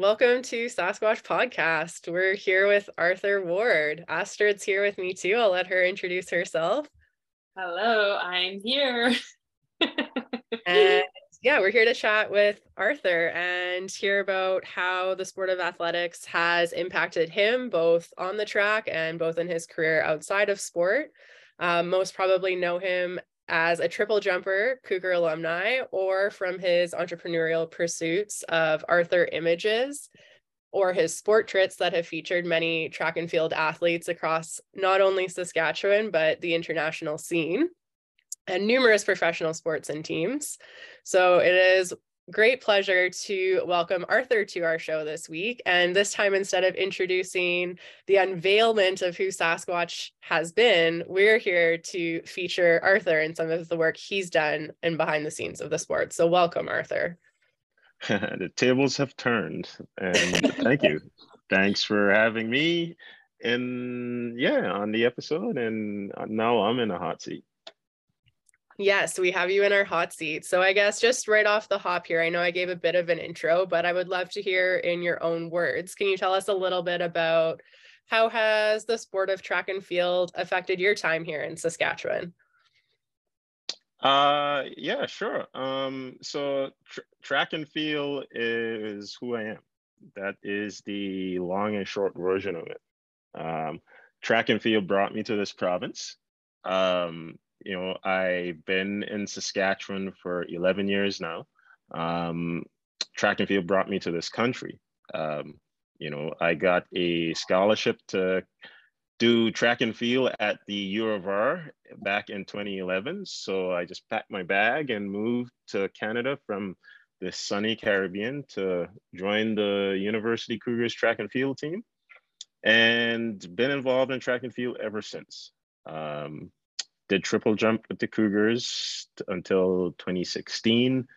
Welcome to Sasquatch Podcast. We're here with Arthur Ward. Astrid's here with me too. I'll let her introduce herself. Hello, I'm here. and yeah, we're here to chat with Arthur and hear about how the sport of athletics has impacted him both on the track and both in his career outside of sport. Um, most probably know him as a triple jumper, Cougar alumni, or from his entrepreneurial pursuits of Arthur Images or his sport trits that have featured many track and field athletes across not only Saskatchewan, but the international scene and numerous professional sports and teams. So it is great pleasure to welcome Arthur to our show this week. And this time, instead of introducing the unveilment of who Sasquatch has been, we're here to feature Arthur and some of the work he's done and behind the scenes of the sport. So, welcome, Arthur. the tables have turned. And thank you. Thanks for having me. And yeah, on the episode. And now I'm in a hot seat. Yes, we have you in our hot seat. So I guess just right off the hop here, I know I gave a bit of an intro, but I would love to hear in your own words. Can you tell us a little bit about how has the sport of track and field affected your time here in Saskatchewan? Uh, yeah, sure. Um, so tr track and field is who I am. That is the long and short version of it. Um, track and field brought me to this province. Um, you know, I've been in Saskatchewan for 11 years now. Um, track and field brought me to this country. Um, you know, I got a scholarship to do track and field at the U of R back in 2011. So I just packed my bag and moved to Canada from the sunny Caribbean to join the University Cougars track and field team and been involved in track and field ever since. Um, did triple jump with the Cougars until 2016.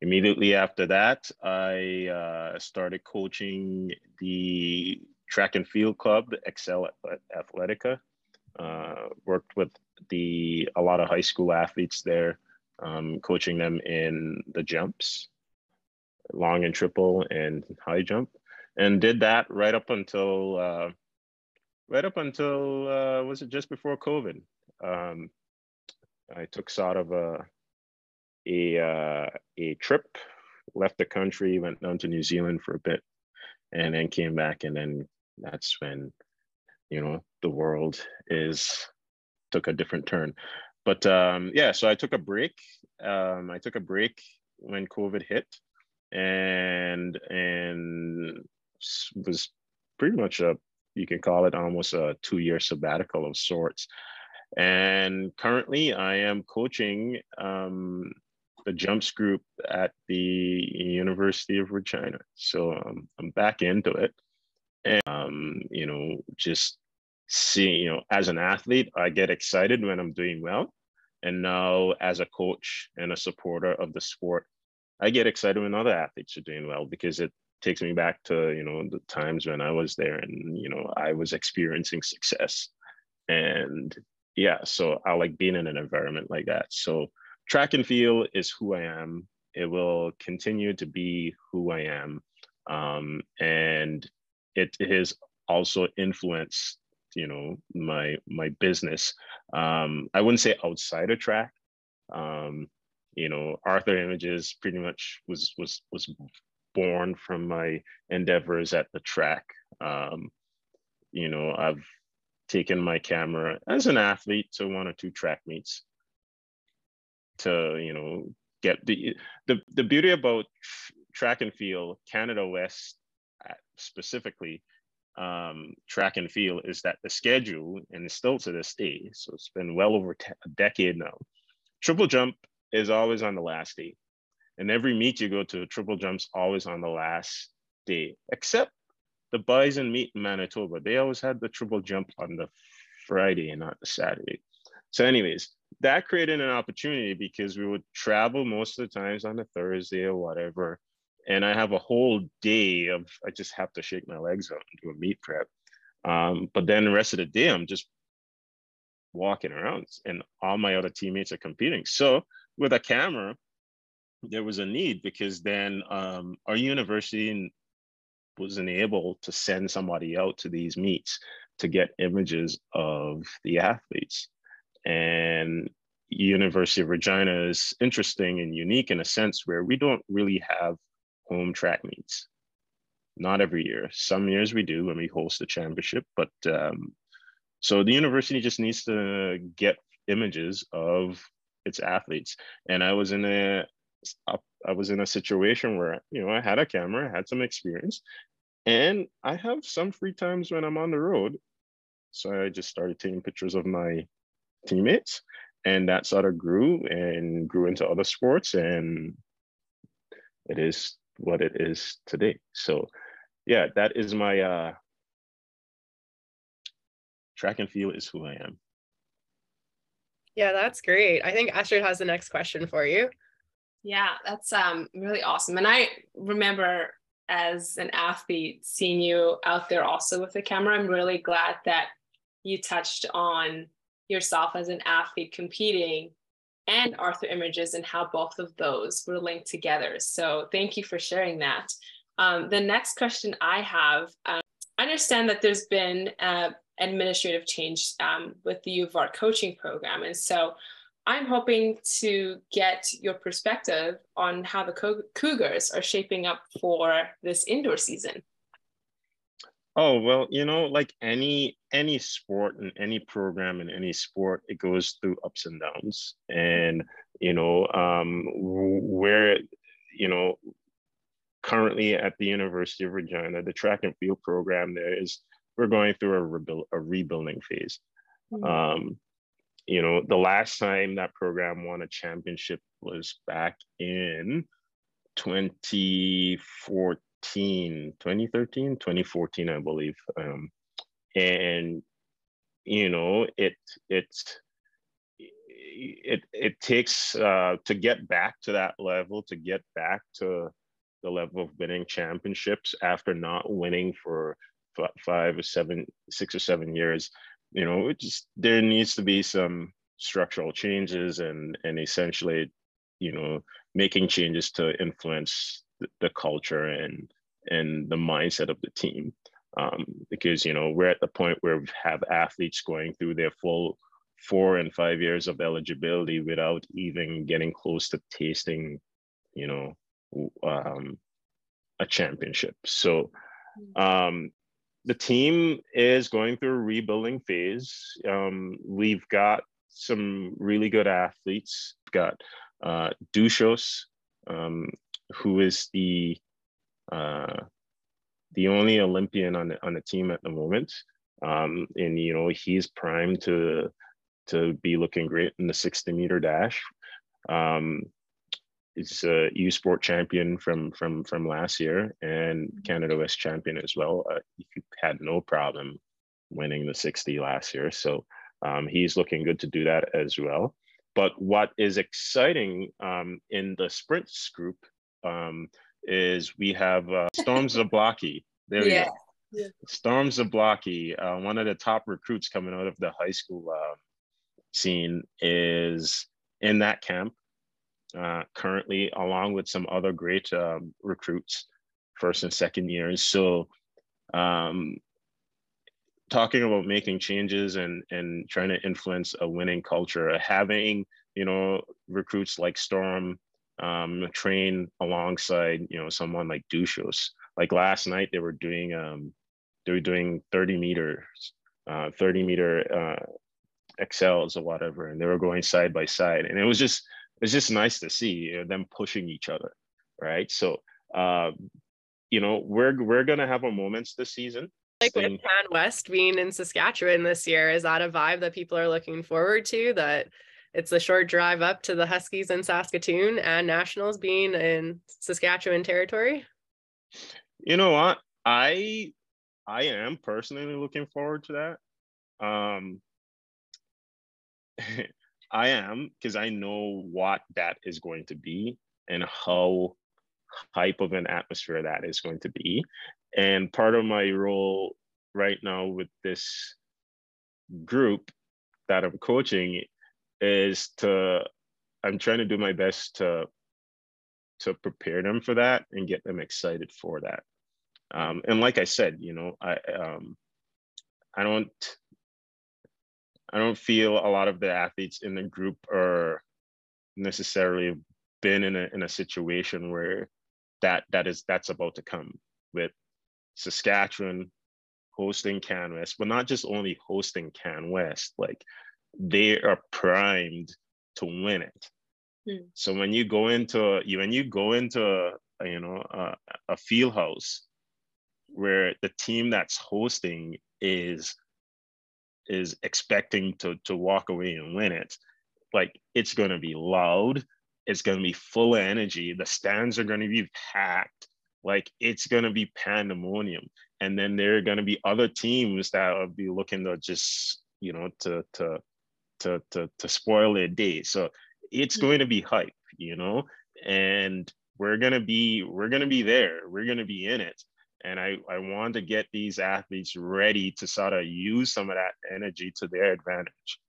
Immediately after that, I uh, started coaching the track and field club, Excel Athletica. Uh, worked with the a lot of high school athletes there, um, coaching them in the jumps, long and triple and high jump, and did that right up until uh, right up until uh, was it just before COVID? Um, I took sort of a a uh, a trip, left the country, went down to New Zealand for a bit, and then came back, and then that's when you know the world is took a different turn. But um, yeah, so I took a break. Um, I took a break when COVID hit, and and was pretty much a you can call it almost a two year sabbatical of sorts. And currently, I am coaching um, the jumps group at the University of Regina. So um, I'm back into it. And, um, you know, just seeing, you know, as an athlete, I get excited when I'm doing well. And now, as a coach and a supporter of the sport, I get excited when other athletes are doing well because it takes me back to, you know, the times when I was there and, you know, I was experiencing success. And yeah, so I like being in an environment like that. So track and field is who I am. It will continue to be who I am. Um, and it has also influenced, you know, my my business. Um, I wouldn't say outside of track. Um, you know, Arthur Images pretty much was was was born from my endeavors at the track. Um, you know, I've taken my camera as an athlete to one or two track meets to you know get the the, the beauty about track and field canada west uh, specifically um, track and field is that the schedule and still to this day so it's been well over a decade now triple jump is always on the last day. And every meet you go to triple jumps always on the last day except the bison meet in Manitoba, they always had the triple jump on the Friday and not the Saturday. So, anyways, that created an opportunity because we would travel most of the times on a Thursday or whatever. And I have a whole day of I just have to shake my legs out and do a meet prep. Um, but then the rest of the day, I'm just walking around and all my other teammates are competing. So with a camera, there was a need because then um, our university wasn't able to send somebody out to these meets to get images of the athletes. And University of Regina is interesting and unique in a sense where we don't really have home track meets. Not every year. Some years we do when we host the championship, but um, so the university just needs to get images of its athletes. And I was in a I was in a situation where you know I had a camera, I had some experience, and I have some free times when I'm on the road. So I just started taking pictures of my teammates, and that sort of grew and grew into other sports, and it is what it is today. So yeah, that is my uh, track and field is who I am. Yeah, that's great. I think Astrid has the next question for you. Yeah, that's um really awesome. And I remember as an athlete seeing you out there also with the camera. I'm really glad that you touched on yourself as an athlete competing and Arthur Images and how both of those were linked together. So thank you for sharing that. Um, the next question I have, um, I understand that there's been uh, administrative change um, with the U of R coaching program. And so I'm hoping to get your perspective on how the Cougars are shaping up for this indoor season. Oh well, you know, like any any sport and any program in any sport, it goes through ups and downs. And you know, um, where you know, currently at the University of Regina, the track and field program there is we're going through a, rebuild, a rebuilding phase. Mm-hmm. Um, you know, the last time that program won a championship was back in 2014, 2013, 2014, I believe. Um, and you know, it it it it takes uh, to get back to that level, to get back to the level of winning championships after not winning for five or seven, six or seven years, you know, it just there needs to be some structural changes and and essentially, you know, making changes to influence the, the culture and and the mindset of the team. Um, because you know we're at the point where we have athletes going through their full four and five years of eligibility without even getting close to tasting, you know, um, a championship. So mm. um, the team is going through a rebuilding phase. Um, we've got some really good athletes. We've got uh, Dushos, um, who is the uh, the only Olympian on the, on the team at the moment. Um, and you know he's primed to to be looking great in the 60 meter dash. Um, is a U Sport champion from from from last year and mm-hmm. Canada West champion as well. Uh, he had no problem winning the 60 last year, so um, he's looking good to do that as well. But what is exciting um, in the sprints group um, is we have uh, Storm Zablocki. There yeah. we go. Yeah. Storm Zablocki, uh, one of the top recruits coming out of the high school uh, scene, is in that camp uh, currently, along with some other great um, recruits, first and second years. So, um, talking about making changes and and trying to influence a winning culture, having you know recruits like Storm um, train alongside you know someone like Dushos. Like last night, they were doing um, they were doing 30 meters, uh, 30 meter uh, accels or whatever, and they were going side by side, and it was just it's just nice to see you know, them pushing each other, right? So, uh, you know, we're we're gonna have our moments this season. Like with Can West being in Saskatchewan this year, is that a vibe that people are looking forward to? That it's a short drive up to the Huskies in Saskatoon and Nationals being in Saskatchewan territory. You know what? I I am personally looking forward to that. Um, I am because I know what that is going to be and how hype of an atmosphere that is going to be. And part of my role right now with this group that I'm coaching is to I'm trying to do my best to to prepare them for that and get them excited for that. Um, and like I said, you know, I um, I don't I don't feel a lot of the athletes in the group are necessarily been in a in a situation where that that is that's about to come with Saskatchewan hosting CanWest, but not just only hosting CanWest, like they are primed to win it. Mm. So when you go into you when you go into a, you know a, a field house where the team that's hosting is is expecting to to walk away and win it, like it's going to be loud, it's going to be full of energy, the stands are going to be packed, like it's going to be pandemonium, and then there are going to be other teams that will be looking to just you know to to to to, to spoil their day. So it's mm-hmm. going to be hype, you know, and we're gonna be we're gonna be there. We're gonna be in it. And I, I want to get these athletes ready to sort of use some of that energy to their advantage.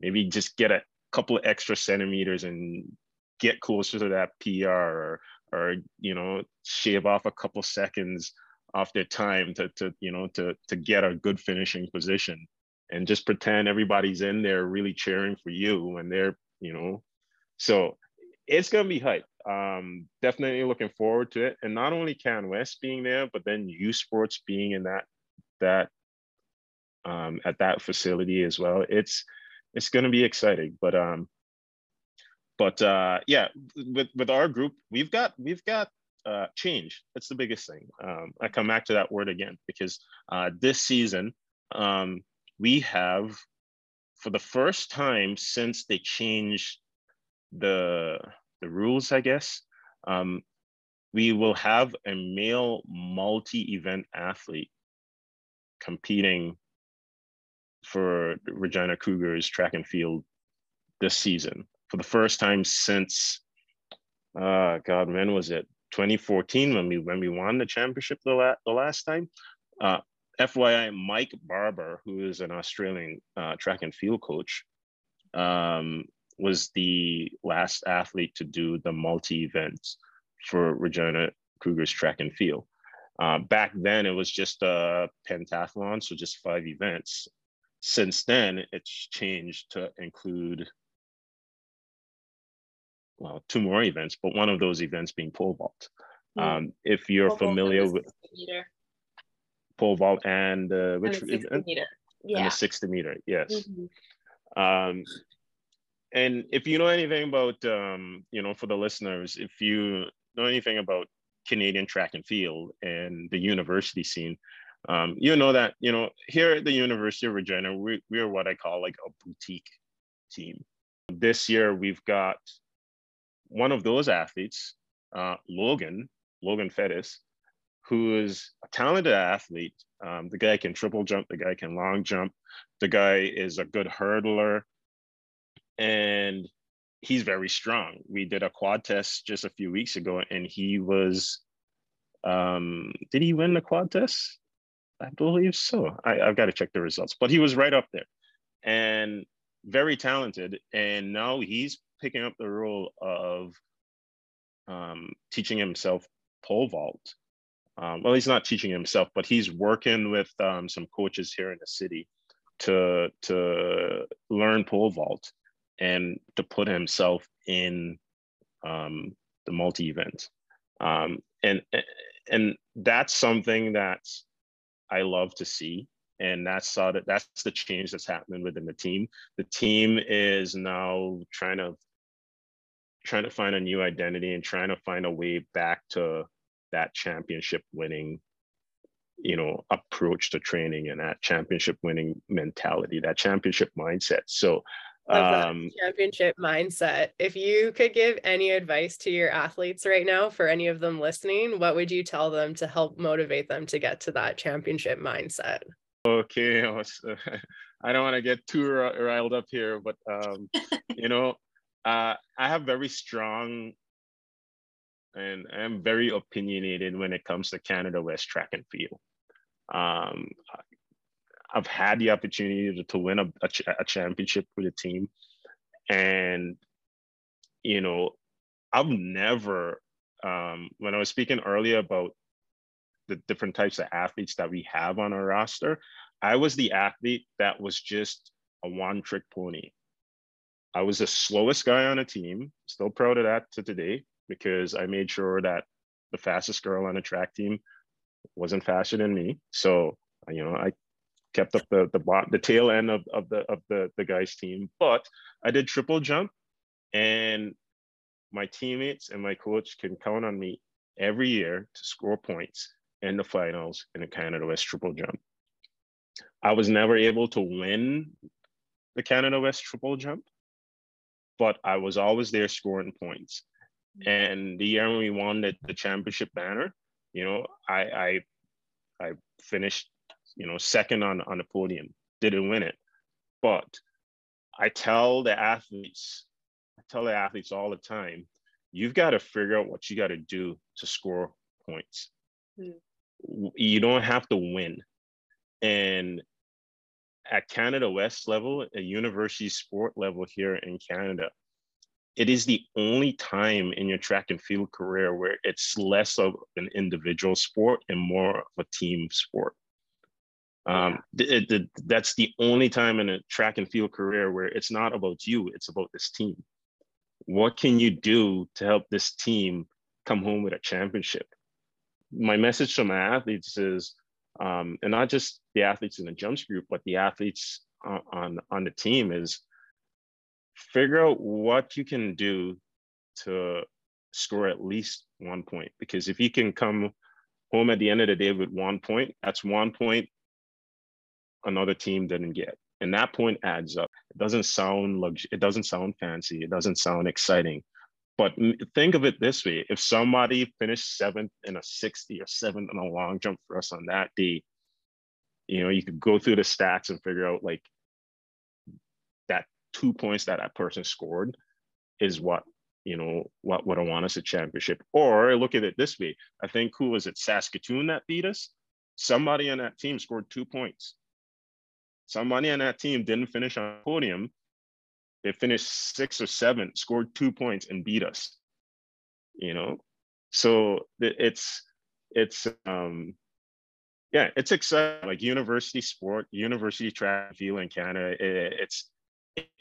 Maybe just get a couple of extra centimeters and get closer to that PR or, or you know, shave off a couple seconds off their time to, to you know, to, to get a good finishing position and just pretend everybody's in there really cheering for you when they're, you know, so it's gonna be hype. Um, definitely looking forward to it, and not only Can West being there, but then U Sports being in that that um, at that facility as well. It's it's gonna be exciting, but um, but uh, yeah, with with our group, we've got we've got uh, change. That's the biggest thing. Um, I come back to that word again because uh, this season um, we have, for the first time since they changed the the rules, I guess, um, we will have a male multi-event athlete competing for Regina Cougars track and field this season for the first time since uh god when was it? 2014 when we when we won the championship the, la- the last time. Uh fyi mike barber who is an australian uh, track and field coach um was the last athlete to do the multi events for Regina Cougars track and field. Uh, back then, it was just a pentathlon, so just five events. Since then, it's changed to include well two more events, but one of those events being pole vault. Mm. Um, if you're pole familiar with pole vault and uh, which and the 60 meter, yeah, and the 60 meter, yes. Mm-hmm. Um, and if you know anything about um, you know for the listeners if you know anything about canadian track and field and the university scene um, you know that you know here at the university of regina we, we are what i call like a boutique team. This year we've got one of those athletes uh, logan logan fettis who is a talented athlete. Um, the guy can triple jump the guy can long jump the guy is a good hurdler and he's very strong. We did a quad test just a few weeks ago, and he was. Um, did he win the quad test? I believe so. I, I've got to check the results, but he was right up there, and very talented. And now he's picking up the role of um, teaching himself pole vault. Um, well, he's not teaching himself, but he's working with um, some coaches here in the city to to learn pole vault and to put himself in um, the multi event. Um, and and that's something that I love to see. And that's that's the change that's happening within the team. The team is now trying to trying to find a new identity and trying to find a way back to that championship winning you know approach to training and that championship winning mentality that championship mindset so um, championship mindset. If you could give any advice to your athletes right now, for any of them listening, what would you tell them to help motivate them to get to that championship mindset? Okay, I don't want to get too riled up here, but um, you know, uh, I have very strong and I'm very opinionated when it comes to Canada West track and field. Um, I've had the opportunity to, to win a, a, a championship with a team, and you know, I've never. Um, when I was speaking earlier about the different types of athletes that we have on our roster, I was the athlete that was just a one trick pony. I was the slowest guy on a team. Still proud of that to today because I made sure that the fastest girl on a track team wasn't faster than me. So you know, I kept up the the bot the tail end of, of the of the the guys team. But I did triple jump, and my teammates and my coach can count on me every year to score points in the finals in the Canada West triple jump. I was never able to win the Canada West triple jump, but I was always there scoring points. And the year when we won the, the championship banner, you know, I, I I finished, you know, second on on the podium. Didn't win it, but I tell the athletes, I tell the athletes all the time, you've got to figure out what you got to do to score points. Mm. You don't have to win. And at Canada West level, a university sport level here in Canada, it is the only time in your track and field career where it's less of an individual sport and more of a team sport. Um, it, it, that's the only time in a track and field career where it's not about you, it's about this team. What can you do to help this team come home with a championship? My message to my athletes is um, and not just the athletes in the jumps group, but the athletes on, on, on the team is figure out what you can do to score at least one point. Because if you can come home at the end of the day with one point, that's one point another team didn't get. And that point adds up. It doesn't sound lux- it doesn't sound fancy. It doesn't sound exciting. But think of it this way: if somebody finished seventh in a sixty or seventh in a long jump for us on that day, you know, you could go through the stats and figure out like that two points that that person scored is what you know what would have won us a championship. Or look at it this way: I think who was it, Saskatoon that beat us? Somebody on that team scored two points. Somebody on that team didn't finish on podium, they finished six or seven, scored two points, and beat us. You know, so it's it's um yeah, it's exciting. Like university sport, university track and field in Canada, it, it's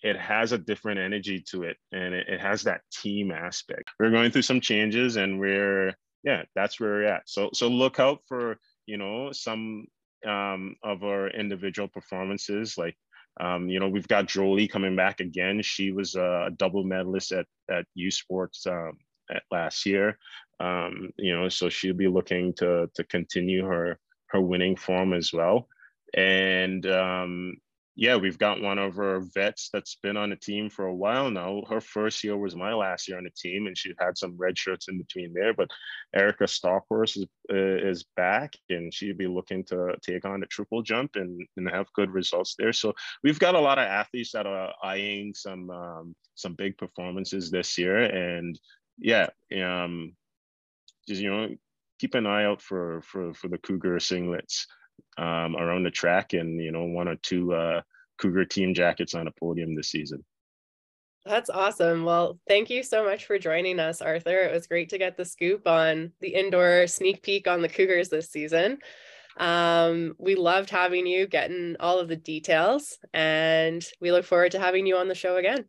it has a different energy to it, and it, it has that team aspect. We're going through some changes, and we're yeah, that's where we're at. So so look out for you know some um, of our individual performances like um, you know, we've got Jolie coming back again. She was a double medalist at, at U Sports um, at last year. Um, you know, so she'll be looking to to continue her her winning form as well. And um, yeah, we've got one of our vets that's been on the team for a while now. Her first year was my last year on the team, and she had some red shirts in between there. But Erica Stockhorse is uh, is back, and she'd be looking to take on the triple jump and, and have good results there. So we've got a lot of athletes that are eyeing some um, some big performances this year, and yeah, um, just you know, keep an eye out for for for the Cougar singlets um, around the track and you know one or two uh, Cougar team jackets on a podium this season. That's awesome. Well, thank you so much for joining us, Arthur. It was great to get the scoop on the indoor sneak peek on the Cougars this season. Um, we loved having you, getting all of the details, and we look forward to having you on the show again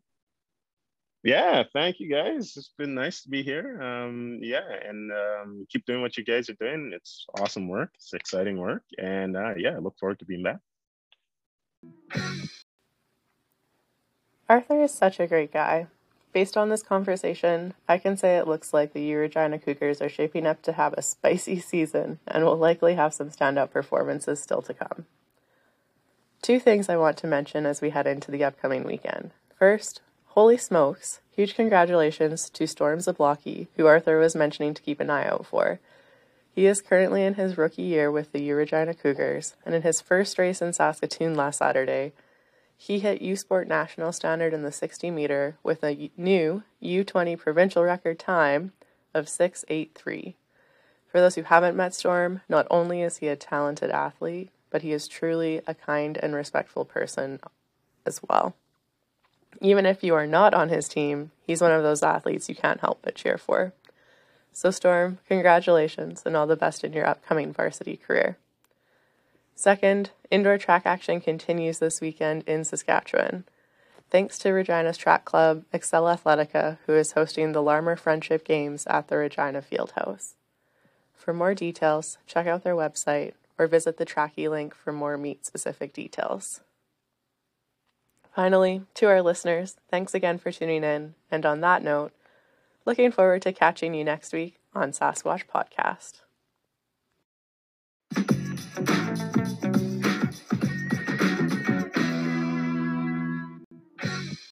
yeah thank you guys. It's been nice to be here. Um yeah and um keep doing what you guys are doing. It's awesome work. It's exciting work. And uh yeah i look forward to being back. Arthur is such a great guy. Based on this conversation i can say it looks like the Regina cougars are shaping up to have a spicy season and will likely have some standout performances still to come. Two things i want to mention as we head into the upcoming weekend. First Holy smokes! Huge congratulations to Storm Zablocki, who Arthur was mentioning to keep an eye out for. He is currently in his rookie year with the Regina Cougars, and in his first race in Saskatoon last Saturday, he hit U Sport National Standard in the 60 meter with a new U20 provincial record time of 6.83. For those who haven't met Storm, not only is he a talented athlete, but he is truly a kind and respectful person as well. Even if you are not on his team, he's one of those athletes you can't help but cheer for. So, Storm, congratulations and all the best in your upcoming varsity career. Second, indoor track action continues this weekend in Saskatchewan. Thanks to Regina's track club, Excel Athletica, who is hosting the Larmer Friendship Games at the Regina Fieldhouse. For more details, check out their website or visit the Trackie link for more meet specific details. Finally, to our listeners, thanks again for tuning in. And on that note, looking forward to catching you next week on Sasquatch Podcast.